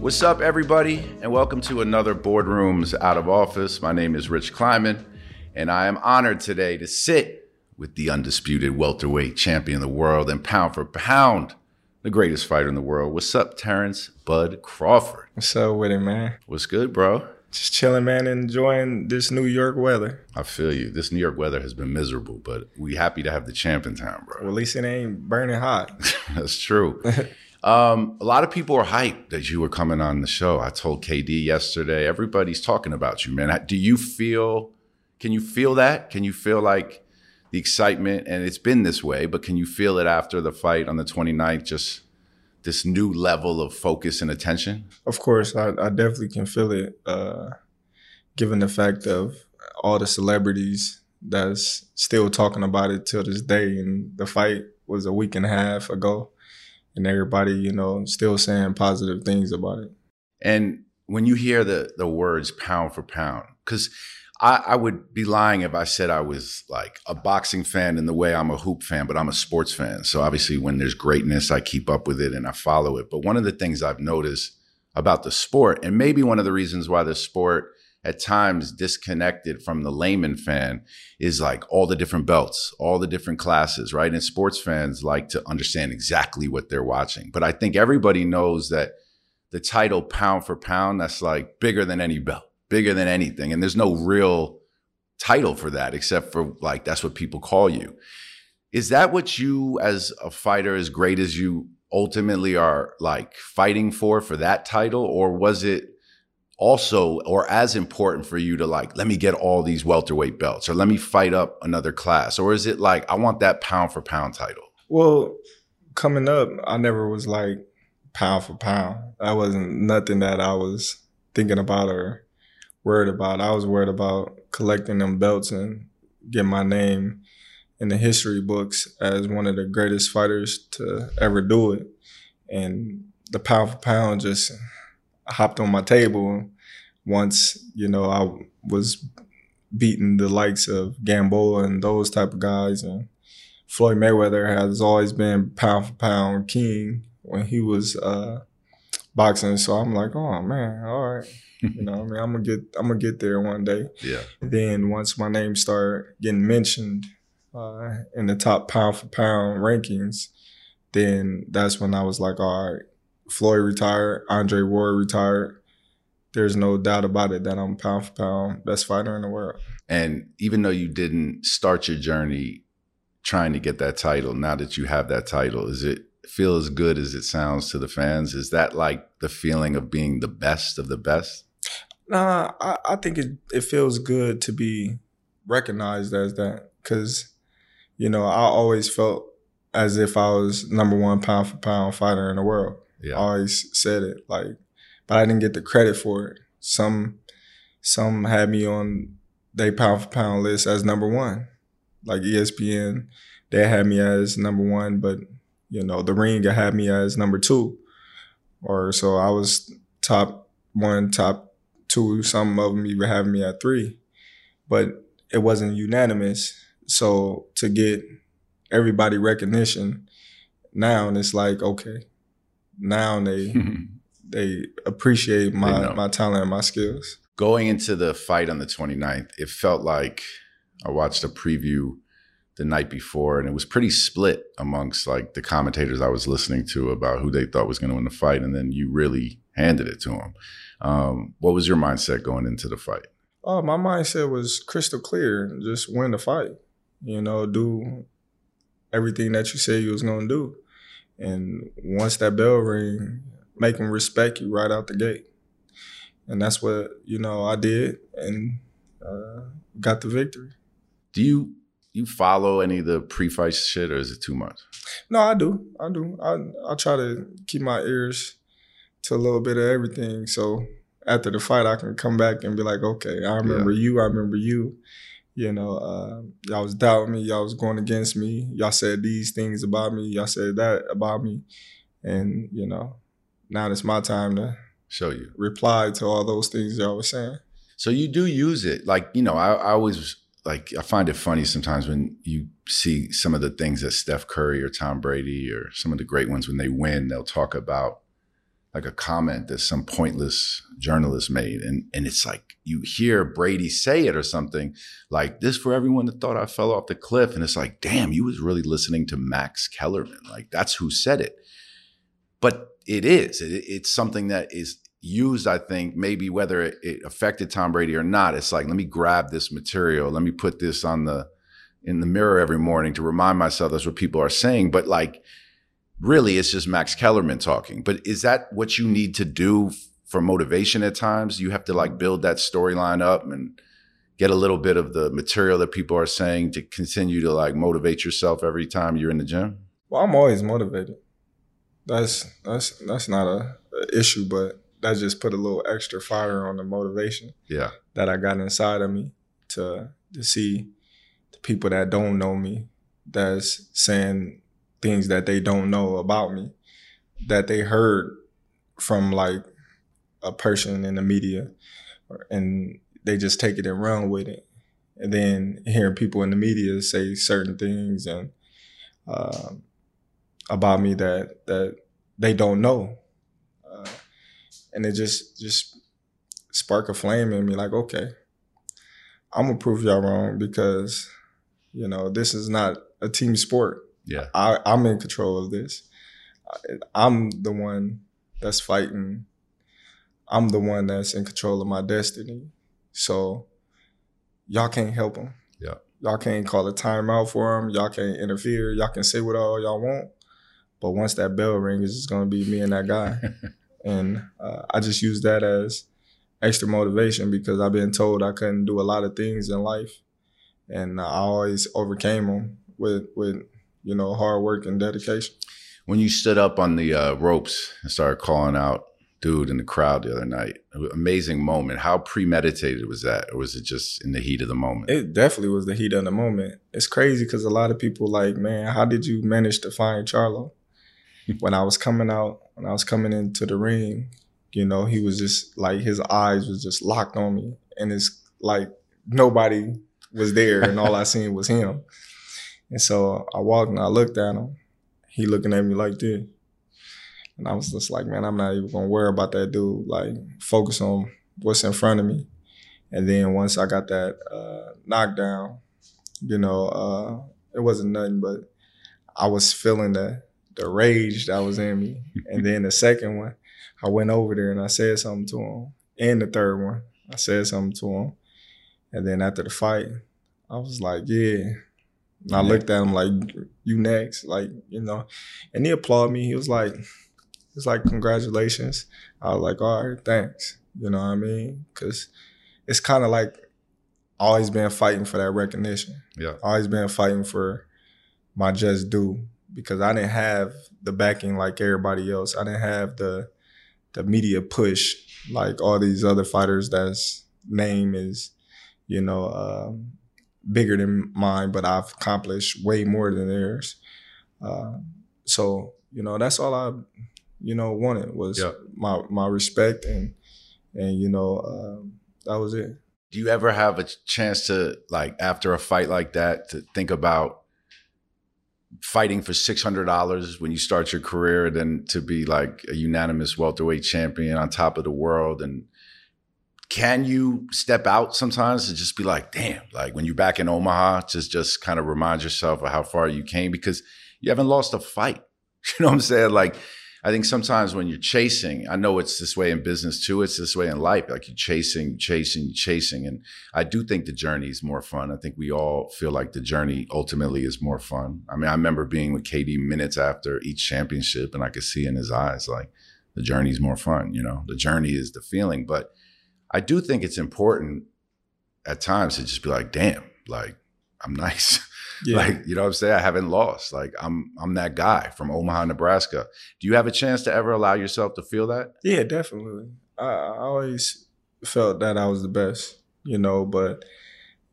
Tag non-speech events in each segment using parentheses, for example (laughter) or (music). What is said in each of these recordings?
What's up, everybody, and welcome to another Boardrooms Out of Office. My name is Rich Kleiman, and I am honored today to sit with the undisputed welterweight champion of the world and pound for pound, the greatest fighter in the world. What's up, Terence Bud Crawford? What's up with it, man? What's good, bro? Just chilling, man, enjoying this New York weather. I feel you. This New York weather has been miserable, but we happy to have the champ in town, bro. Well, at least it ain't burning hot. (laughs) That's true. (laughs) Um, a lot of people are hyped that you were coming on the show. I told KD yesterday. Everybody's talking about you, man. Do you feel? Can you feel that? Can you feel like the excitement? And it's been this way, but can you feel it after the fight on the 29th? Just this new level of focus and attention. Of course, I, I definitely can feel it. Uh, given the fact of all the celebrities that's still talking about it till this day, and the fight was a week and a half ago and everybody, you know, still saying positive things about it. And when you hear the the words pound for pound, because I, I, would be lying if I said I was like a boxing fan in the way I'm a hoop fan, but I'm a sports fan. So obviously, when there's greatness, I keep up with it and I follow it. But one of the things I've noticed about the sport, and maybe one of the reasons why the sport at times disconnected from the layman fan is like all the different belts, all the different classes, right? And sports fans like to understand exactly what they're watching. But I think everybody knows that the title pound for pound, that's like bigger than any belt, bigger than anything. And there's no real title for that except for like that's what people call you. Is that what you as a fighter as great as you ultimately are like fighting for for that title or was it also or as important for you to like let me get all these welterweight belts or let me fight up another class or is it like i want that pound for pound title well coming up i never was like pound for pound. That wasn't nothing that i was thinking about or worried about. I was worried about collecting them belts and get my name in the history books as one of the greatest fighters to ever do it. And the pound for pound just hopped on my table once you know I was beating the likes of Gamboa and those type of guys, and Floyd Mayweather has always been pound for pound king when he was uh, boxing. So I'm like, oh man, all right. you know, I mean, I'm gonna get, I'm gonna get there one day. Yeah. Then once my name started getting mentioned uh, in the top pound for pound rankings, then that's when I was like, all right, Floyd retired, Andre Ward retired. There's no doubt about it that I'm pound for pound best fighter in the world. And even though you didn't start your journey trying to get that title, now that you have that title, is it feel as good as it sounds to the fans? Is that like the feeling of being the best of the best? Nah, I, I think it, it feels good to be recognized as that because, you know, I always felt as if I was number one pound for pound fighter in the world. Yeah. I always said it like, but I didn't get the credit for it. Some some had me on they pound for pound list as number one, like ESPN. They had me as number one, but you know the ring had me as number two, or so I was top one, top two. Some of them even having me at three, but it wasn't unanimous. So to get everybody recognition now, and it's like okay, now they (laughs) they appreciate my they my talent and my skills. Going into the fight on the 29th, it felt like I watched a preview the night before and it was pretty split amongst like the commentators I was listening to about who they thought was going to win the fight and then you really handed it to them. Um, what was your mindset going into the fight? Oh, my mindset was crystal clear. Just win the fight. You know, do everything that you said you was going to do. And once that bell ring, make them respect you right out the gate. And that's what, you know, I did and uh, got the victory. Do you you follow any of the pre-fight shit or is it too much? No, I do. I do. I I try to keep my ears to a little bit of everything. So after the fight, I can come back and be like, okay, I remember yeah. you. I remember you. You know, uh, y'all was doubting me. Y'all was going against me. Y'all said these things about me. Y'all said that about me. And, you know, now it's my time to show you reply to all those things y'all were saying. So you do use it. Like, you know, I, I always like I find it funny sometimes when you see some of the things that Steph Curry or Tom Brady or some of the great ones when they win, they'll talk about like a comment that some pointless journalist made. And and it's like you hear Brady say it or something like this for everyone that thought I fell off the cliff. And it's like, damn, you was really listening to Max Kellerman. Like that's who said it. But it is. It, it's something that is used, I think, maybe whether it, it affected Tom Brady or not. It's like, let me grab this material, let me put this on the in the mirror every morning to remind myself that's what people are saying. But like really it's just Max Kellerman talking. But is that what you need to do for motivation at times? You have to like build that storyline up and get a little bit of the material that people are saying to continue to like motivate yourself every time you're in the gym? Well, I'm always motivated. That's that's that's not a, a issue, but that just put a little extra fire on the motivation. Yeah. That I got inside of me to to see the people that don't know me that's saying things that they don't know about me that they heard from like a person in the media and they just take it and run with it. And then hearing people in the media say certain things and uh, about me that that they don't know. Uh, and it just just spark a flame in me like okay i'm gonna prove y'all wrong because you know this is not a team sport yeah. I, I'm in control of this. I'm the one that's fighting. I'm the one that's in control of my destiny. So y'all can't help them. Yeah. Y'all can't call a timeout for them. Y'all can't interfere. Y'all can say what all y'all want. But once that bell rings, it's going to be me and that guy. (laughs) and uh, I just use that as extra motivation because I've been told I couldn't do a lot of things in life. And I always overcame them with, with you know, hard work and dedication. When you stood up on the uh, ropes and started calling out dude in the crowd the other night, amazing moment. How premeditated was that, or was it just in the heat of the moment? It definitely was the heat of the moment. It's crazy because a lot of people like, man, how did you manage to find Charlo? (laughs) when I was coming out, when I was coming into the ring, you know, he was just like his eyes was just locked on me, and it's like nobody was there, and all I seen was him. (laughs) And so I walked and I looked at him. He looking at me like this. And I was just like, man, I'm not even gonna worry about that dude. Like, focus on what's in front of me. And then once I got that uh, knockdown, you know, uh, it wasn't nothing, but I was feeling the the rage that was in me. and then the second one, I went over there and I said something to him. And the third one, I said something to him. And then after the fight, I was like, yeah, and I looked at him like, "You next," like you know, and he applauded me. He was like, "It's like congratulations." I was like, "All right, thanks." You know what I mean? Because it's kind of like always been fighting for that recognition. Yeah, always been fighting for my just due because I didn't have the backing like everybody else. I didn't have the the media push like all these other fighters that's name is, you know, um, bigger than mine, but I've accomplished way more than theirs. Uh, so you know, that's all I, you know, wanted was yeah. my my respect and and you know um, that was it. Do you ever have a chance to like after a fight like that to think about fighting for six hundred dollars when you start your career, then to be like a unanimous welterweight champion on top of the world and can you step out sometimes and just be like, damn, like when you're back in Omaha, just just kind of remind yourself of how far you came because you haven't lost a fight. (laughs) You know what I'm saying? Like, I think sometimes when you're chasing, I know it's this way in business too. It's this way in life. Like you're chasing, chasing, chasing. And I do think the journey is more fun. I think we all feel like the journey ultimately is more fun. I mean, I remember being with KD minutes after each championship and I could see in his eyes, like the journey's more fun. You know, the journey is the feeling, but I do think it's important at times to just be like, damn, like I'm nice. (laughs) Yeah. like, you know what I'm saying? I haven't lost. Like I'm I'm that guy from Omaha, Nebraska. Do you have a chance to ever allow yourself to feel that? Yeah, definitely. I, I always felt that I was the best, you know, but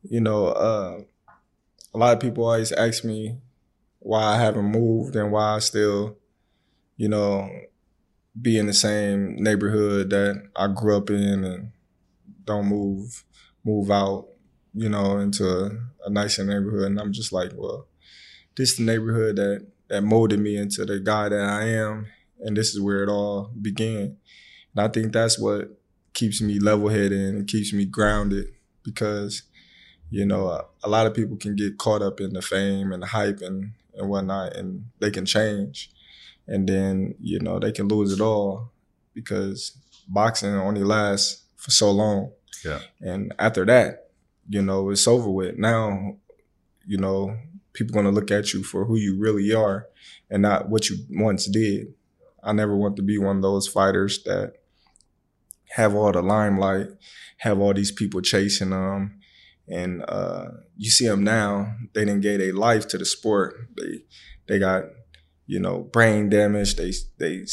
you know, uh, a lot of people always ask me why I haven't moved and why I still, you know, be in the same neighborhood that I grew up in and don't move move out, you know, into a, nicer neighborhood. And I'm just like, well, this is the neighborhood that that molded me into the guy that I am. and this is where it all began. And I think that's what keeps me level headed and keeps me grounded because, you know, a, a, lot of people can get caught up in the fame and the hype and, and whatnot, and they can change. And then, you know, they can lose it all because boxing only lasts for so long. Yeah. And after that, you know, it's over with. Now, you know, people gonna look at you for who you really are and not what you once did. I never want to be one of those fighters that have all the limelight, have all these people chasing them, and uh, you see them now. They didn't get a life to the sport. They they got you know brain damage. They they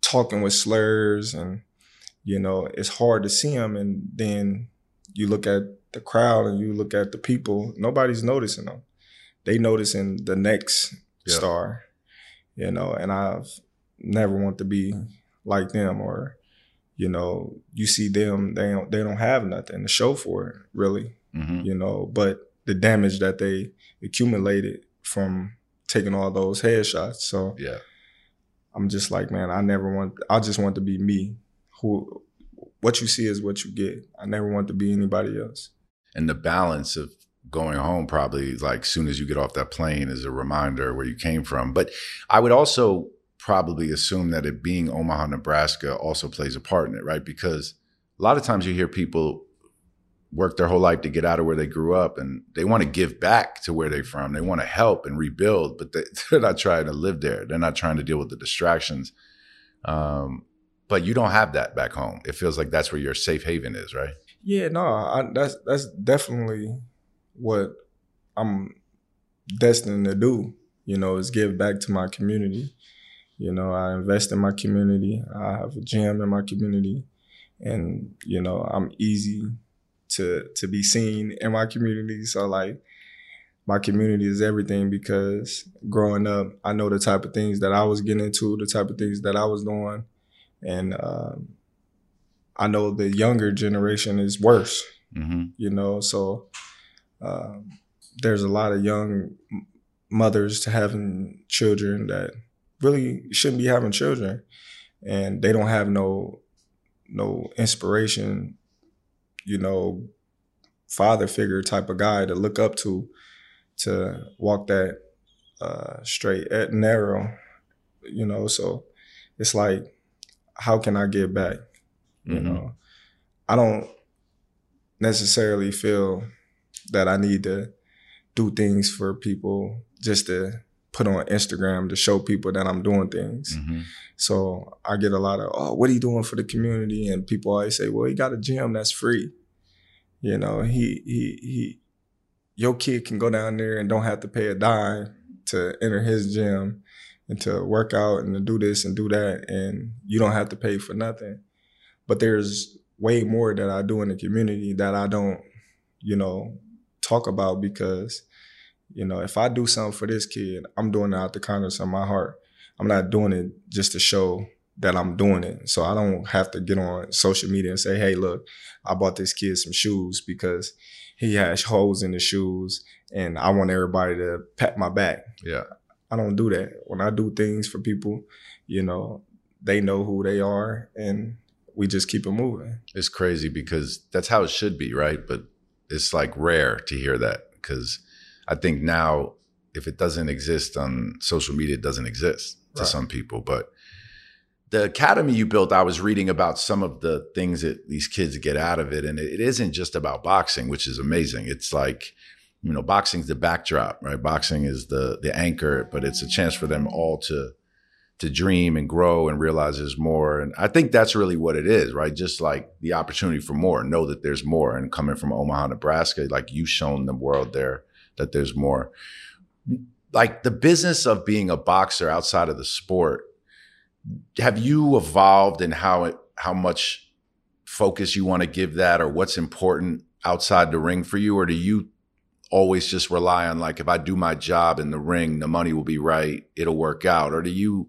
talking with slurs, and you know it's hard to see them. And then you look at the crowd and you look at the people. Nobody's noticing them. They noticing the next yeah. star, you know. And I've never want to be like them or you know you see them they don't they don't have nothing to show for it really mm-hmm. you know but the damage that they accumulated from taking all those headshots so yeah i'm just like man i never want i just want to be me who what you see is what you get i never want to be anybody else and the balance of going home probably like soon as you get off that plane is a reminder where you came from but i would also probably assume that it being Omaha, Nebraska also plays a part in it, right? Because a lot of times you hear people work their whole life to get out of where they grew up and they want to give back to where they're from. They want to help and rebuild, but they, (laughs) are not trying to live there. They're not trying to deal with the distractions. Um, but you don't have that back home. It feels like that's where your safe haven is, right? Yeah, no, I, that's that's definitely what I'm destined to do. You know, is give back to my community. You know, I invest in my community. I have a gym in my community, and you know, I'm easy to to be seen in my community. So like, my community is everything because growing up, I know the type of things that I was getting into, the type of things that I was doing, and um, I know the younger generation is worse. Mm-hmm. You know, so um, there's a lot of young mothers to having children that really shouldn't be having children and they don't have no no inspiration you know father figure type of guy to look up to to walk that uh, straight at narrow you know so it's like how can i give back you mm-hmm. know i don't necessarily feel that i need to do things for people just to put on Instagram to show people that I'm doing things. Mm-hmm. So I get a lot of, oh, what are you doing for the community? And people always say, well, he got a gym that's free. You know, he he he your kid can go down there and don't have to pay a dime to enter his gym and to work out and to do this and do that and you don't have to pay for nothing. But there's way more that I do in the community that I don't, you know, talk about because you know, if I do something for this kid, I'm doing it out the kindness of my heart. I'm not doing it just to show that I'm doing it. So I don't have to get on social media and say, hey, look, I bought this kid some shoes because he has holes in the shoes and I want everybody to pat my back. Yeah. I don't do that. When I do things for people, you know, they know who they are and we just keep it moving. It's crazy because that's how it should be, right? But it's like rare to hear that because I think now if it doesn't exist on social media, it doesn't exist to right. some people. But the academy you built, I was reading about some of the things that these kids get out of it, and it isn't just about boxing, which is amazing. It's like you know, boxing's the backdrop, right? Boxing is the the anchor, but it's a chance for them all to to dream and grow and realize there's more. And I think that's really what it is, right? Just like the opportunity for more, know that there's more. And coming from Omaha, Nebraska, like you've shown the world there that there's more. Like the business of being a boxer outside of the sport, have you evolved in how it, how much focus you want to give that or what's important outside the ring for you or do you always just rely on like if I do my job in the ring the money will be right it'll work out or do you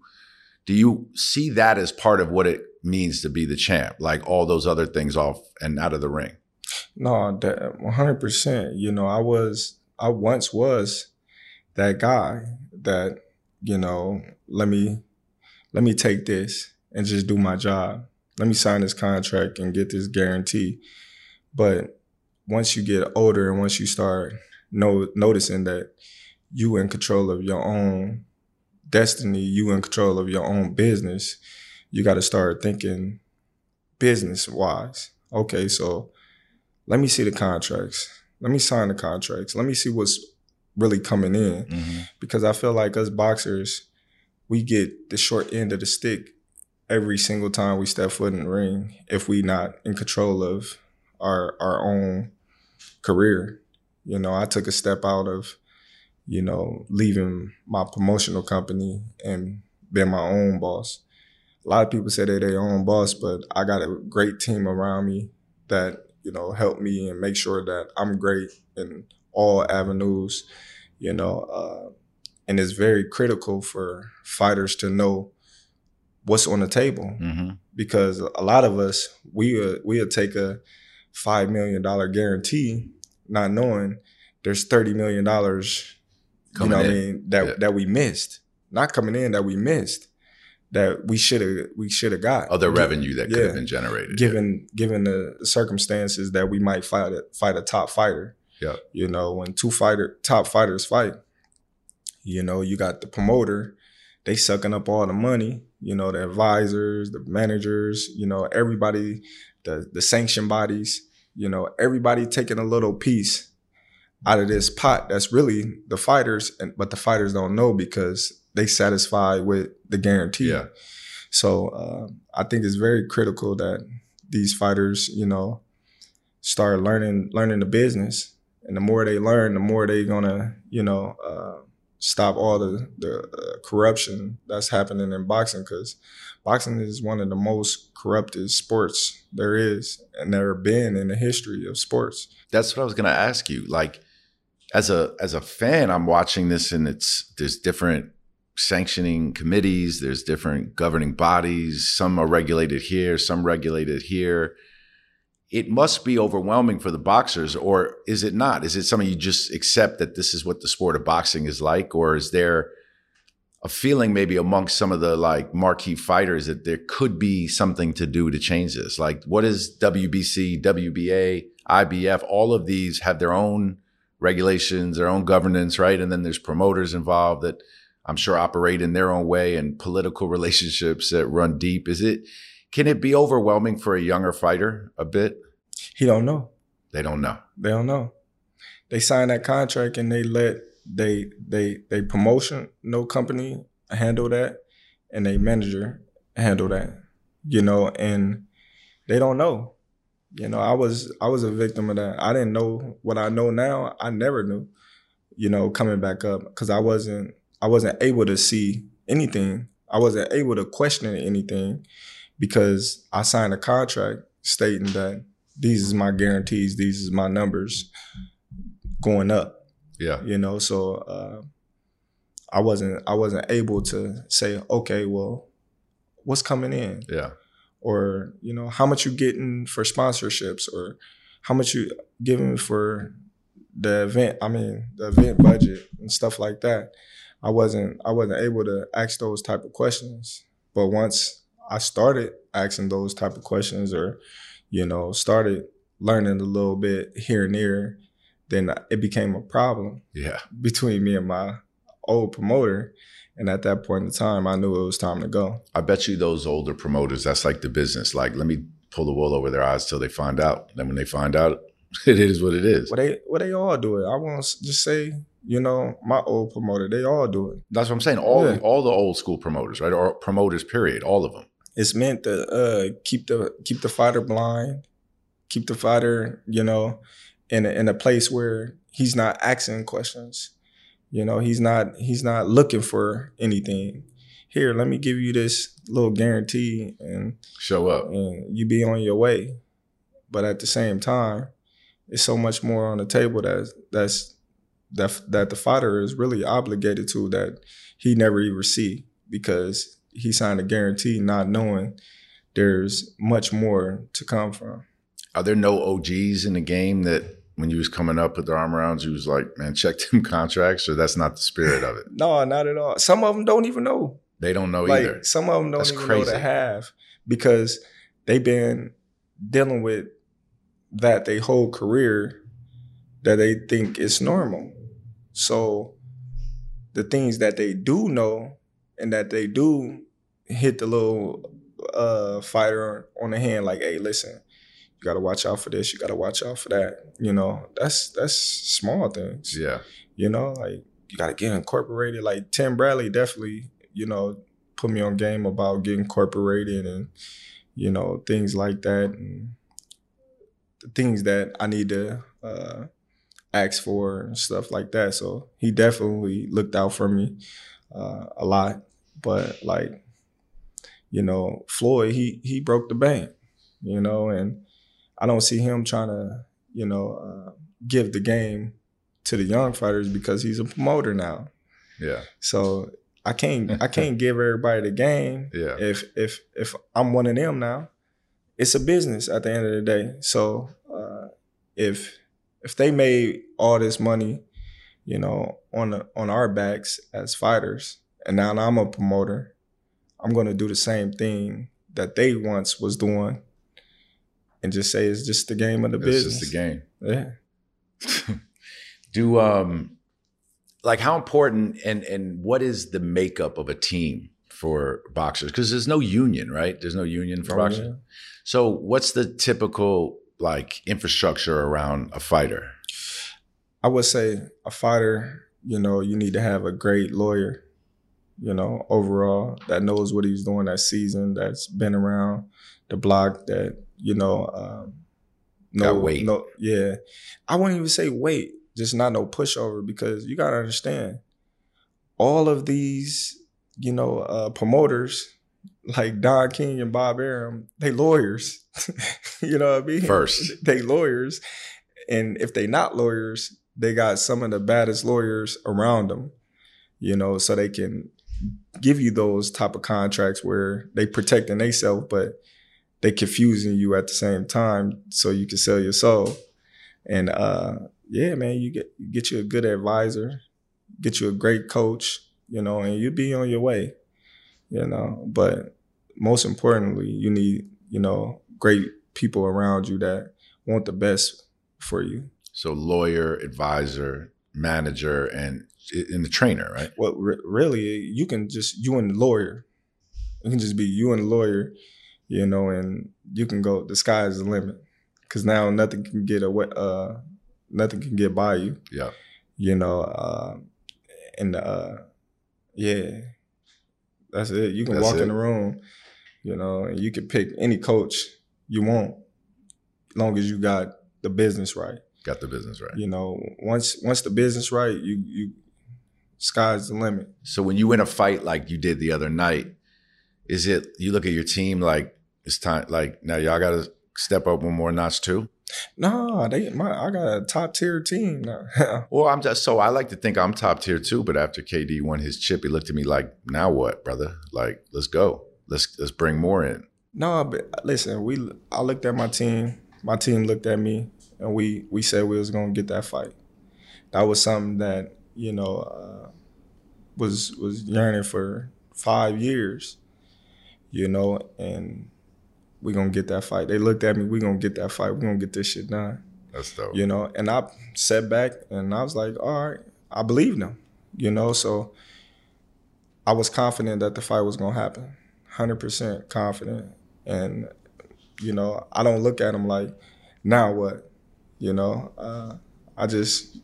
do you see that as part of what it means to be the champ like all those other things off and out of the ring no 100% you know I was I once was that guy that, you know, let me let me take this and just do my job. Let me sign this contract and get this guarantee. But once you get older and once you start know, noticing that you in control of your own destiny, you in control of your own business, you got to start thinking business wise. Okay, so let me see the contracts. Let me sign the contracts. Let me see what's really coming in. Mm-hmm. Because I feel like us boxers, we get the short end of the stick every single time we step foot in the ring if we not in control of our our own career. You know, I took a step out of, you know, leaving my promotional company and being my own boss. A lot of people say they're their own boss, but I got a great team around me that, you know, help me and make sure that I'm great in all avenues, you know. Uh, and it's very critical for fighters to know what's on the table Mm-hmm. because a lot of us we uh, we'll take a five million dollar guarantee, not knowing there's thirty million dollars. You know what I mean? That Yeah. that we missed, not coming in that we missed, that we should have we should have got Other revenue that could yeah. have been generated. given given the circumstances that we might fight a, fight a top fighter. Yeah. You know, when two fighter top fighters fight, you know, you got the promoter, they sucking up all the money, you know, the advisors, the managers, you know, everybody, the the sanction bodies, you know, everybody taking a little piece out of this pot that's really the fighters and but the fighters don't know because they satisfied with the guarantee. Yeah. So uh, I think it's very critical that these fighters, you know, start learning learning the business, and the more they learn, the more they gonna, you know, uh, stop all the the uh, corruption that's happening in boxing because boxing is one of the most corrupted sports there is and there have been in the history of sports. That's what I was going to ask you. Like, as a as a fan, I'm watching this, and it's there's different sanctioning committees, there's different governing bodies. Some are regulated here, some regulated here. It must be overwhelming for the boxers, or is it not? Is it something you just accept that this is what the sport of boxing is like, or is there a feeling maybe amongst some of the like marquee fighters that there could be something to do to change this? Like, what is WBC, WBA, IBF? All of these have their own regulations, their own governance, right? And then there's promoters involved that I'm sure operate in their own way and political (laughs) relationships that run deep. Is it, can it be overwhelming for a younger fighter a bit? He don't know. They don't know. They don't know. They sign that contract and they let they they they promotion no company handle that and they manager handle that. You know, and they don't know. You know, I was I was a victim of that. I didn't know what I know now. I never knew. You know, coming back up because I wasn't I wasn't able to see anything. I wasn't able to question anything because I signed a contract stating that these is my guarantees, these is my numbers going up Yeah. you know so uh, i wasn't i wasn't able to say okay well what's coming in Yeah. or you know how much you getting for sponsorships or how much you giving for the event i mean the event budget and stuff like that i wasn't i wasn't able to ask those type of questions but once i started asking those type of questions or you know started learning a little bit here and there then it became a problem Yeah. between me and my old promoter and at that point in time i knew it was time to go I bet you those older promoters, that's like the business. Like, let me pull the wool over their eyes till they find out. Then when they find out, (laughs) it is what it is. Well, they well they all do it. I want to just say, you know, my old promoter, they all do it. That's what I'm saying. All Yeah. all the old school promoters, right? Or promoters, period. All of them. It's meant to uh, keep the keep the fighter blind, keep the fighter, you know, in a, in a place where he's not asking questions. You know, he's not he's not looking for anything. Here, let me give you this little guarantee, and Show up. and you be on your way. But at the same time, it's so much more on the table that's that's that that the fighter is really obligated to that he never even see because he signed a guarantee not knowing there's much more to come from. Are there no OGs in the game that when you was coming up with their arm around, you was like, man, check them (laughs) contracts, or that's not the spirit of it? No, not at all. Some of them don't even know. They don't know like either. some of them don't That's even know crazy. the half because they've been dealing with that their whole career that they think is normal. So the things that they do know and that they do hit the little uh fighter on the hand like, hey, listen, you gotta watch out for this, you gotta watch out for that. You know, that's that's small things. Yeah. You know, like you gotta get incorporated. Like Tim Bradley definitely, you know, put me on game about getting incorporated and, you know, things like that and the things that I need to uh ask for and stuff like that. So he definitely looked out for me uh a lot. But like, you know, Floyd, he he broke the bank, you know, and I don't see him trying to, you know, uh, give the game to the young fighters because he's a promoter now. Yeah. So I can't I can't give everybody the game (laughs) Yeah. if if if I'm one of them now. It's a business at the end of the day. So uh, if if they made all this money, you know, on the, on our backs as fighters, and now I'm a promoter, I'm gonna do the same thing that they once was doing, and just say it's just the game of the It's business. just a game. Yeah. (laughs) Do um like how important and and what is the makeup of a team for boxers? Because there's no union, right? There's no union for Oh, boxers. yeah. So what's the typical like infrastructure around a fighter? I would say a fighter, you know, you need to have a great lawyer, you know, overall that knows what he's doing that season, that's been around the block, that you know, um, no, Got weight. no, yeah. I wouldn't even say weight, just not no pushover because you gotta understand, all of these, you know, uh, promoters like Don King and Bob Arum, they lawyers. (laughs) you know what I mean? First. (laughs) they lawyers, and if they not lawyers, they got some of the baddest lawyers around them. You know, so they can give you those type of contracts where they protecting themselves, but they confusing you at the same time, so you can sell your soul. And uh, yeah, man, you get you get you a good advisor, get you a great coach, you know, and you be on your way, you know. But most importantly, you need you know great people around you that want the best for you. So lawyer, advisor, manager, and and the trainer, right? Well, re- really, you can just you and the lawyer. It can just be you and the lawyer, you know, and you can go. The sky is the limit, because now nothing can get away. Uh, nothing can get by you. Yeah. You know, uh, and uh, yeah, that's it. You can That's walk it. in the room, you know, and you can pick any coach you want, long as you got the business right. Got the business right. You know, once once the business right, you you sky's the limit. So when you win a fight like you did the other night, is it you look at your team like it's time like now y'all gotta step up one more notch too? No, they my I got a top tier team now. (laughs) Well, I'm just so I like to think I'm top tier too, but after KD won his chip, he looked at me like, now what, brother? Like, let's go. Let's let's bring more in. no, but listen, we I looked at my team. My team looked at me, and we we said we was gonna get that fight. That was something that you know uh, was was yearning for five years. You know, and we gonna get that fight. They looked at me. We gonna get that fight. We gonna get this shit done. That's dope. you know and i sat back and i was like all right i believe them you know so i was confident that the fight was to happen 100% confident and you know i don't look at them like now what you know uh, i just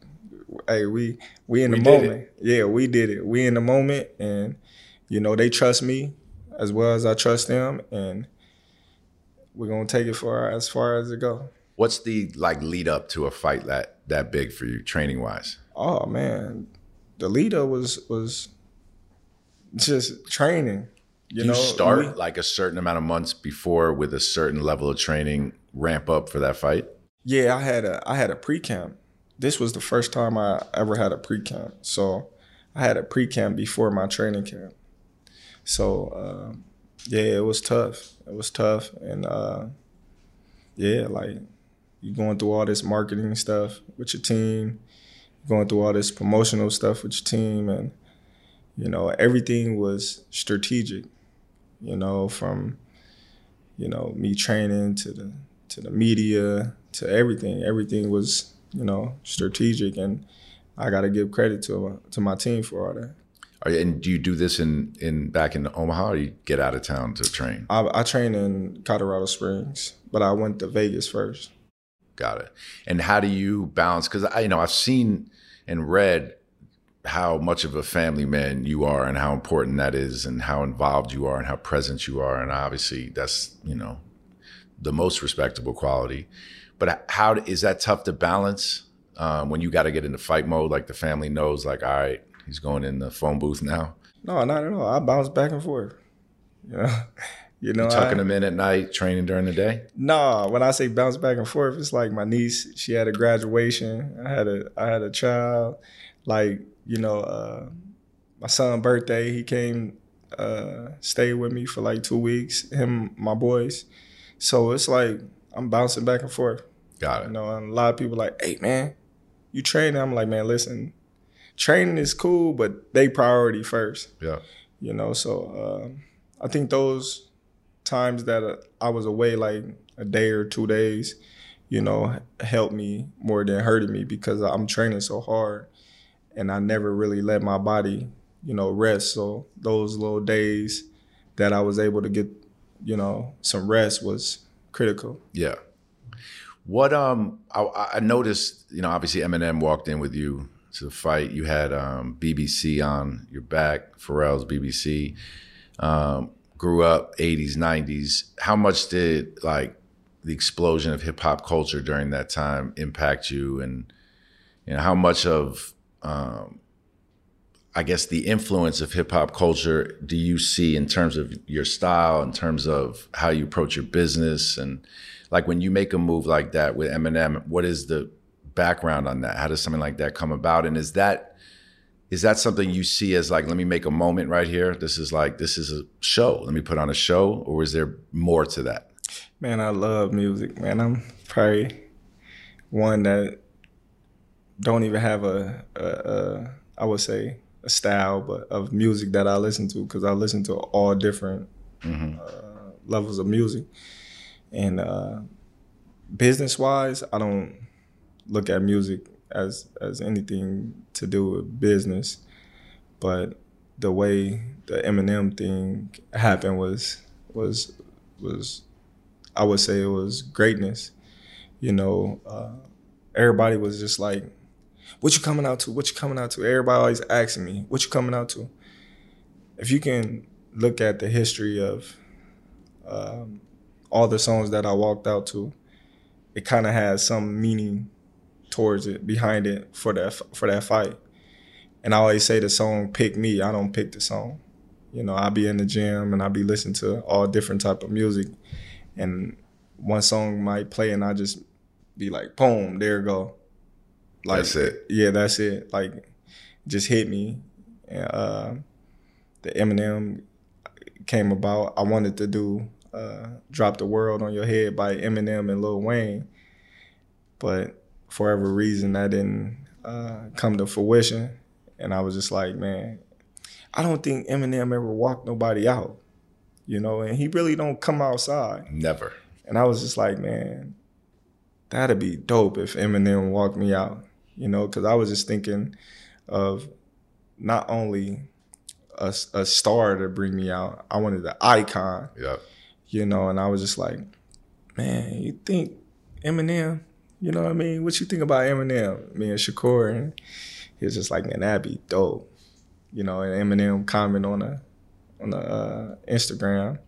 hey we we in the We did moment yeah we did it we in the moment and you know they trust me as well as i trust them and we're going to take it for as far as it go What's the like lead up to a fight that that big for you, training wise? Oh man, the leader was was just training. You, Do you know, start we- like a certain amount of months before with a certain level of training, ramp up for that fight? yeah, I had a I had a pre camp. This was the first time I ever had a pre camp. So I had a pre camp before my training camp. So um, yeah, it was tough. It was tough, and uh, yeah, like you going through all this marketing stuff with your team, going through all this promotional stuff with your team, and you know, everything was strategic. You know, from you know me training to the to the media to everything. Everything was you know strategic, and I got to give credit to to my team for all that. Are you, and do you do this in in back in Omaha, or you get out of town to train? I, I train in Colorado Springs, but I went to Vegas first. Got it. And how do you balance? Because I, you know, I've seen and read how much of a family man you are, and how important that is, and how involved you are, and how present you are, and obviously that's you know the most respectable quality. But how is that tough to balance um, when you got to get into fight mode? Like the family knows, like, all right, He's going in the phone booth now. No, not at all. I bounce back and forth. (laughs) You know, you know, you tucking I, them in at night, training during the day. No, when I say bounce back and forth, it's like my niece. She had a graduation. I had a I had a child. Like you know, uh, my son's birthday. He came, uh, stayed with me for like two weeks. Him, my boys. So it's like I'm bouncing back and forth. Got it. You know, and a lot of people like, hey man, you training? I'm like, man, listen, training is cool, but they priority first. Yeah. You know, so uh, I think those times that uh, I was away, like a day or two days, you know, helped me more than hurting me because I'm training so hard, and I never really let my body, you know, rest. So those little days that I was able to get, you know, some rest was critical. Yeah. What um I, I noticed, you know, obviously Eminem walked in with you to the fight. You had um, BBC on your back, Pharrell's BBC. Um, grew up 80s, 90s. How much did like the explosion of hip hop culture during that time impact you, and you know how much of um, I guess the influence of hip hop culture do you see in terms of your style, in terms of how you approach your business, and like when you make a move like that with Eminem, what is the background on that? How does something like that come about? And is that is that something you see as like, let me make a moment right here? This is like this is a show. Let me put on a show, or is there more to that? Man, I love music. Man, I'm probably one that don't even have a, a, a I would say a style, but of music that I listen to because I listen to all different mm-hmm. uh, levels of music. And uh, business wise, I don't look at music as as anything to do with business, but the way the Eminem thing happened was was was I would say it was greatness. You know, uh, everybody was just like, "What you coming out to? What you coming out to?" Everybody always asking me, "What you coming out to?" If you can look at the history of um, all the songs that I walked out to, it kind of has some meaning towards it, behind it for that for that fight. And I always say the song pick me. I don't pick the song. You know, I be in the gym and I be listening to all different type of music, and one song might play and I just be like, boom, there go. Like, that's it. Yeah, that's it. Like, just hit me. And, uh, the Eminem came about. I wanted to do uh, "Drop the World on Your Head" by Eminem and Lil Wayne, but for whatever reason that didn't uh, come to fruition. And I was just like, man, I don't think Eminem ever walked nobody out, you know, and he really don't come outside. Never. And I was just like, man, that'd be dope if Eminem walked me out, you know, because I was just thinking of not only a, a star to bring me out, I wanted the icon. Yeah. You know, and I was just like, man, you think Eminem you know what I mean? What you think about Eminem? Me and Shakur, and he was just like, man, that'd be dope. You know, and Eminem comment on a on the uh, Instagram.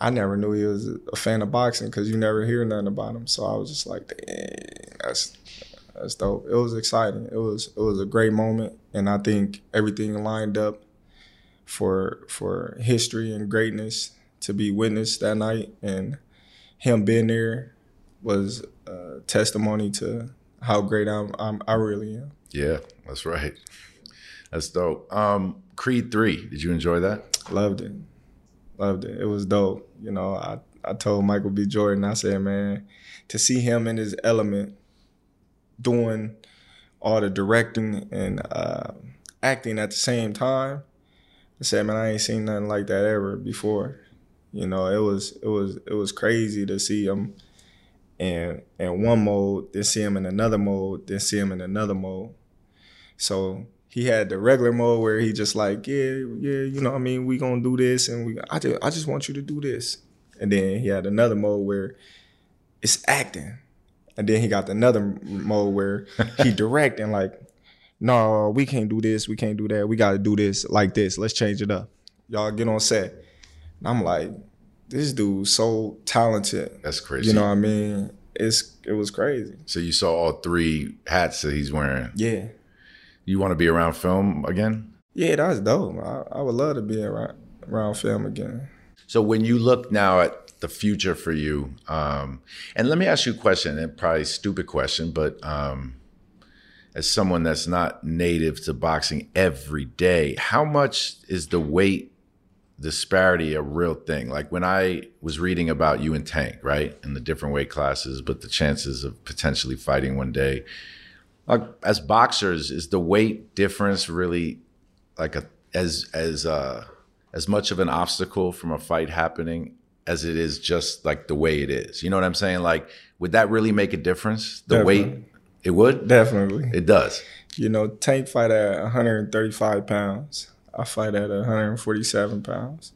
I never knew he was a fan of boxing because you never hear nothing about him. So I was just like, that's that's dope. It was exciting. It was it was a great moment, and I think everything lined up for for history and greatness to be witnessed that night, and him being there was a testimony to how great I'm, I'm I really am. Yeah, that's right. That's dope. Um, Creed three, did you enjoy that? Loved it. Loved it. It was dope. You know, I, I told Michael B. Jordan, I said, man, to see him in his element doing all the directing and uh, acting at the same time. I said, man, I ain't seen nothing like that ever before. You know, it was it was it was crazy to see him in in one mode, then see him in another mode, then see him in another mode. So he had the regular mode where he just like, yeah, yeah, you know, what I mean, we gonna do this, and we, I just, I just want you to do this, and then he had another mode where it's acting, and then he got another mode where he (laughs) directing like, no, we can't do this, we can't do that, we got to do this like this. Let's change it up. Y'all get on set. And I'm like, this dude so talented. That's crazy. You know what I mean? It's it was crazy. So you saw all three hats that he's wearing. Yeah. You want to be around film again? Yeah, that's dope. I, I would love to be around around film again. So when you look now at the future for you, um, and let me ask you a question, and probably a stupid question, but um, as someone that's not native to boxing every day, how much is the weight disparity a real thing? Like when I was reading about you and Tank, right, in the different weight classes, but the chances of potentially fighting one day. Like as boxers, is the weight difference really like a as as uh as much of an obstacle from a fight happening as it is just like the way it is? You know what I'm saying? Like, would that really make a difference? The Definitely. weight, it would. Definitely. It does. You know, Tank fight at 135 pounds. I fight at 147 pounds.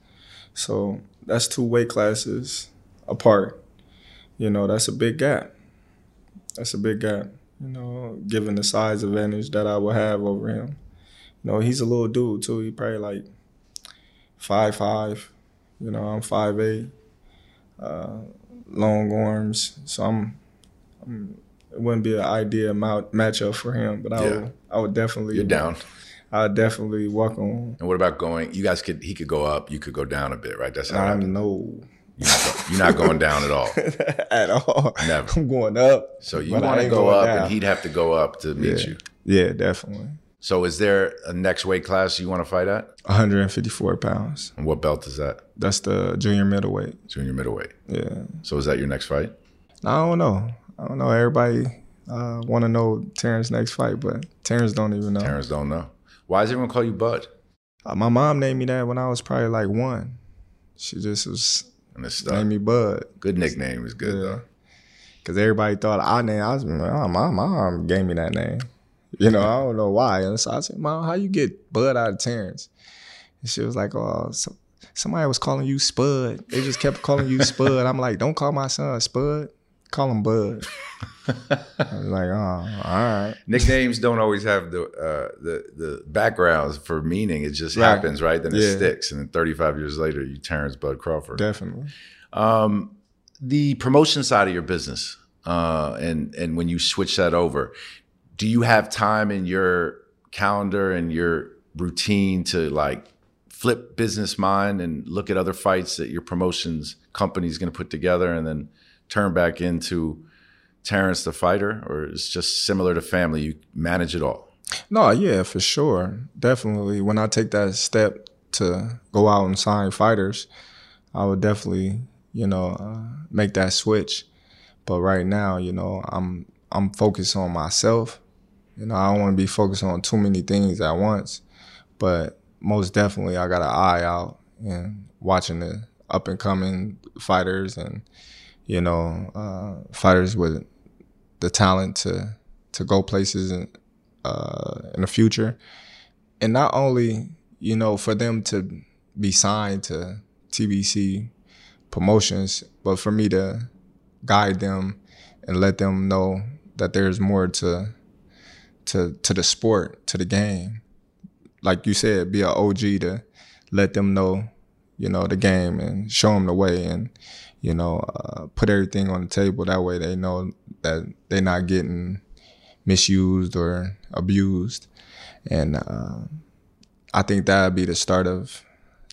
So that's two weight classes apart. You know, that's a big gap. That's a big gap. You know, given the size advantage that I will have over him. You know, he's a little dude too. He probably like five five. You know, I'm five eight. Uh, long arms. So I'm, I'm it wouldn't be an ideal matchup for him, but I Yeah. would I would definitely You're down. I would definitely walk on. And what about going? You guys could. He could go up. You could go down a bit, right? That's how. I know You're not, you're not going down at all. (laughs) at all. Never. I'm going up. So you want to go up, down. and he'd have to go up to meet Yeah. you. Yeah, definitely. So is there a next weight class you want to fight at? 154 pounds. And what belt is that? That's the junior middleweight. Junior middleweight. Yeah. So is that your next fight? I don't know. I don't know. Everybody uh, want to know Terence's next fight, but Terence don't even know. Terence don't know. Why does everyone call you Bud? Uh, my mom named me that when I was probably like one. She just was And it's stuff. named me Bud. Good nickname is good Yeah. though. Cause everybody thought I named. I was oh, my mom gave me that name. You know, I don't know why. And so I said, "Mom, how you get Bud out of Terence?" And she was like, "Oh, so, somebody was calling you Spud. They just kept calling you Spud." I'm like, "Don't call my son Spud. Call him Bud." I was (laughs) like, "Oh, all right." Nicknames don't always have the uh, the the backgrounds for meaning. It just Right. happens, right? Then it Yeah. sticks, and then 35 years later, you Terence Bud Crawford. Definitely. Um, the promotion side of your business, uh, and and when you switch that over, do you have time in your calendar and your routine to like flip business mind and look at other fights that your promotions company is going to put together, and then turn back into Terence the fighter, or it's just similar to family? You manage it all. No, yeah, for sure. Definitely. When I take that step to go out and sign fighters, I would definitely, you know, uh, make that switch. But right now, you know, I'm I'm focused on myself. You know, I don't want to be focused on too many things at once. But most definitely, I got an eye out and watching the up and coming fighters and you know uh, fighters with the talent to to go places and uh, in the future, and not only you know for them to be signed to TBC promotions, but for me to guide them and let them know that there's more to to to the sport, to the game. Like you said, be an OG to let them know, you know, the game and show them the way and you know uh, put everything on the table. That way they know that they're not getting misused or abused. And uh, I think that'd be the start of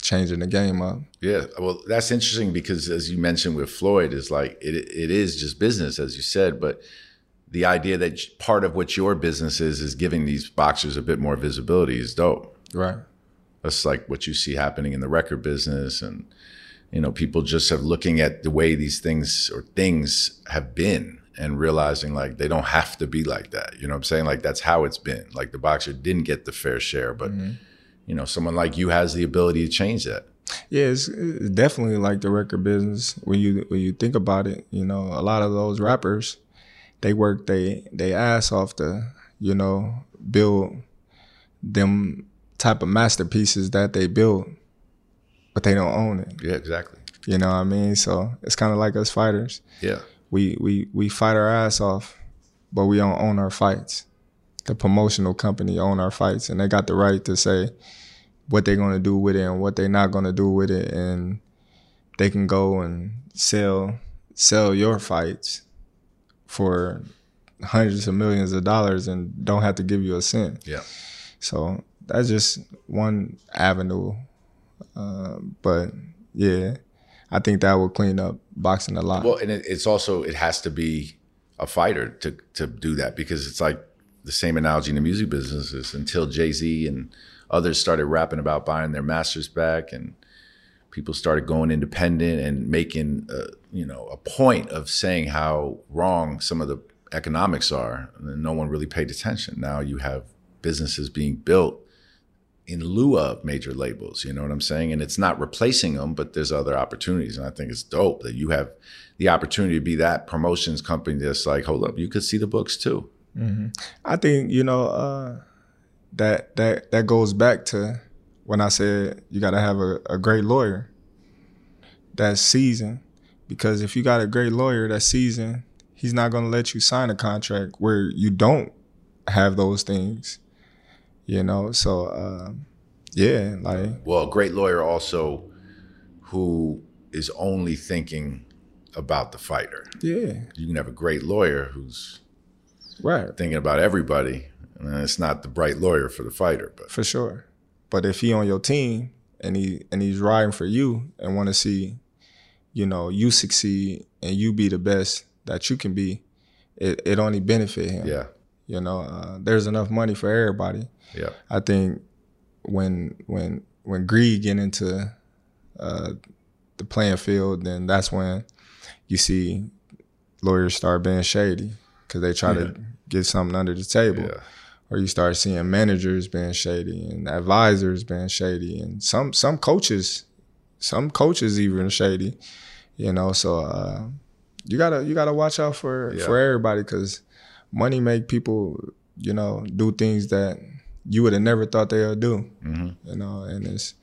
changing the game up. Yeah, well, that's interesting because as you mentioned with Floyd, is like it it is just business, as you said, but the idea that part of what your business is is giving these boxers a bit more visibility is dope. Right. That's like what you see happening in the record business, and you know, people just have looking at the way these things or things have been and realizing like they don't have to be like that. You know what I'm saying? Like that's how it's been. Like the boxer didn't get the fair share, but Mm-hmm. you know, someone like you has the ability to change that. Yeah, it's, it's definitely like the record business when you when you think about it. You know, a lot of those rappers, they work they they ass off to you know build them type of masterpieces that they build, but they don't own it. Yeah, exactly. You know what I mean? So it's kind of like us fighters. Yeah. We we we fight our ass off, but we don't own our fights. The promotional company own our fights, and they got the right to say what they're gonna do with it and what they're not gonna do with it, and they can go and sell sell your fights for hundreds of millions of dollars and don't have to give you a cent. Yeah. So that's just one avenue. Uh, but yeah, I think that will clean up boxing a lot. Well, and it, it's also it has to be a fighter to to do that because it's like the same analogy in the music business is until Jay Z and others started rapping about buying their masters back and people started going independent and making a, you know a point of saying how wrong some of the economics are and no one really paid attention now you have businesses being built in lieu of major labels you know what i'm saying? And it's not replacing them but there's other opportunities and i think it's dope that you have the opportunity to be that promotions company that's like hold up you could see the books too. I think you know uh, that that that goes back to when I said you got to have a, a great lawyer that's seasoned, because if you got a great lawyer that's seasoned, he's not going to let you sign a contract where you don't have those things. You know, so um, yeah, like well a great lawyer also who is only thinking about the fighter yeah, you can have a great lawyer who's right. thinking about everybody and it's not the bright lawyer for the fighter but for sure. But if he on your team and he and he's riding for you and want to see, you know, you succeed and you be the best that you can be, it it only benefit him. yeah You know, uh, there's enough money for everybody. yeah. I think when when when greed get into uh, the playing field, then that's when you see lawyers start being shady because they try to get something under the table. Yeah. Or you start seeing managers being shady and advisors being shady and some some coaches some coaches even shady you know? So uh, you gotta you gotta watch out for Yeah. for everybody because money make people you know do things that you would have never thought they would do. Hmm you know and it's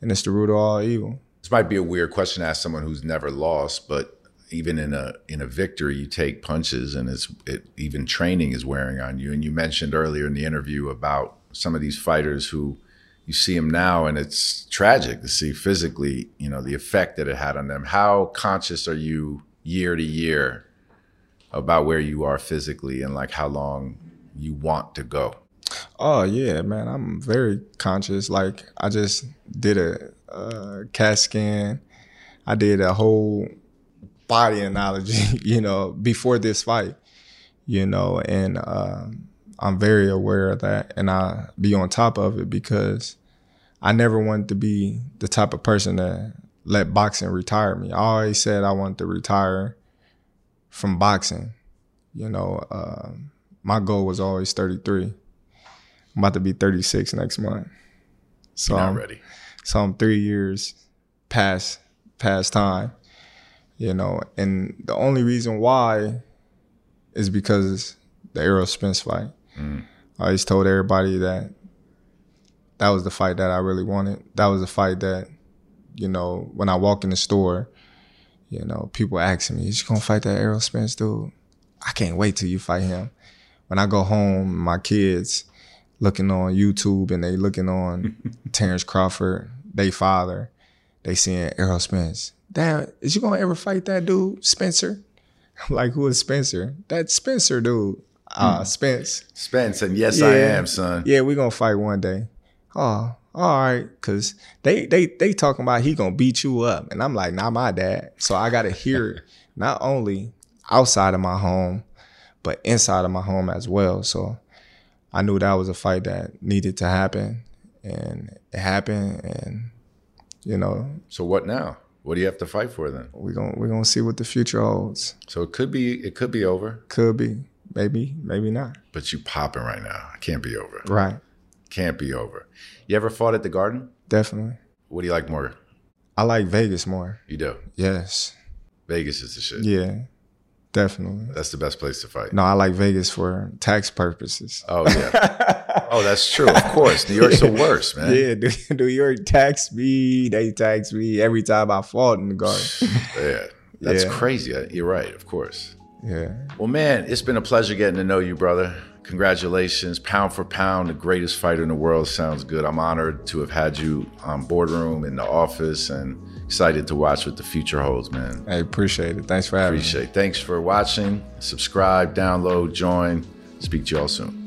and it's the root of all evil. This might be a weird question to ask someone who's never lost but even in a in a victory you take punches and it's it even training is wearing on you. And you mentioned earlier in the interview about some of these fighters who you see them now and it's tragic to see physically you know the effect that it had on them. How conscious are you year to year about where you are physically and like how long you want to go Oh yeah, man. I'm very conscious. Like I just did a, uh CAT scan. I did a whole body analogy, (laughs) you know, before this fight, you know, and um, I'm very aware of that, and I be on top of it because I never wanted to be the type of person that let boxing retire me. I always said I wanted to retire from boxing. You know, um, my goal was always 33. I'm about to be 36 next month. So I'm, ready so I'm three years past past time, you know. And the only reason why is because the Errol Spence fight. Mm. I always told everybody that that was the fight that I really wanted. That was the fight that, you know, when I walk in the store, you know, people asking me, Is "You gonna fight that Errol Spence dude?" I can't wait till you fight him. When I go home, my kids looking on YouTube and they looking on (laughs) Terence Crawford, they father, they seeing Errol Spence. Damn, is you gonna ever fight that dude, Spencer? I'm like, who is Spencer? That Spencer dude. Uh Spence. spence and yes i am son Yeah, we gonna fight one day. Oh, all right, cause they they they talking about he gonna beat you up, and I'm like, not my dad. So I gotta hear it (laughs) not only outside of my home, but inside of my home as well. So I knew that was a fight that needed to happen, and it happened. And you know, so what now What do you have to fight for then? We gonna we gonna see what the future holds. So it could be it could be over, Could be, maybe, maybe not. but you popping right now. It can't be over. Right, Can't be over. You ever fought at the Garden? definitely. What do you like more? I like Vegas more. You do. Yes, Vegas is the shit. yeah, definitely. That's the best place to fight. No, I like Vegas for tax purposes. Oh yeah. (laughs) oh, that's true. Of course, New York's the worst, man. Yeah, New- (laughs) New York tax me. They tax me every time I fought in the garden. (laughs) Yeah. That's Yeah. crazy. You're right. Of course. yeah. Well, man, it's been a pleasure getting to know you, brother. Congratulations. Pound for pound, the greatest fighter in the world sounds good. I'm honored to have had you on boardroom in the office and excited to watch what the future holds, man. I appreciate it. Thanks for having me. Appreciate it. Thanks for watching. Subscribe, download, join. Speak to you all soon.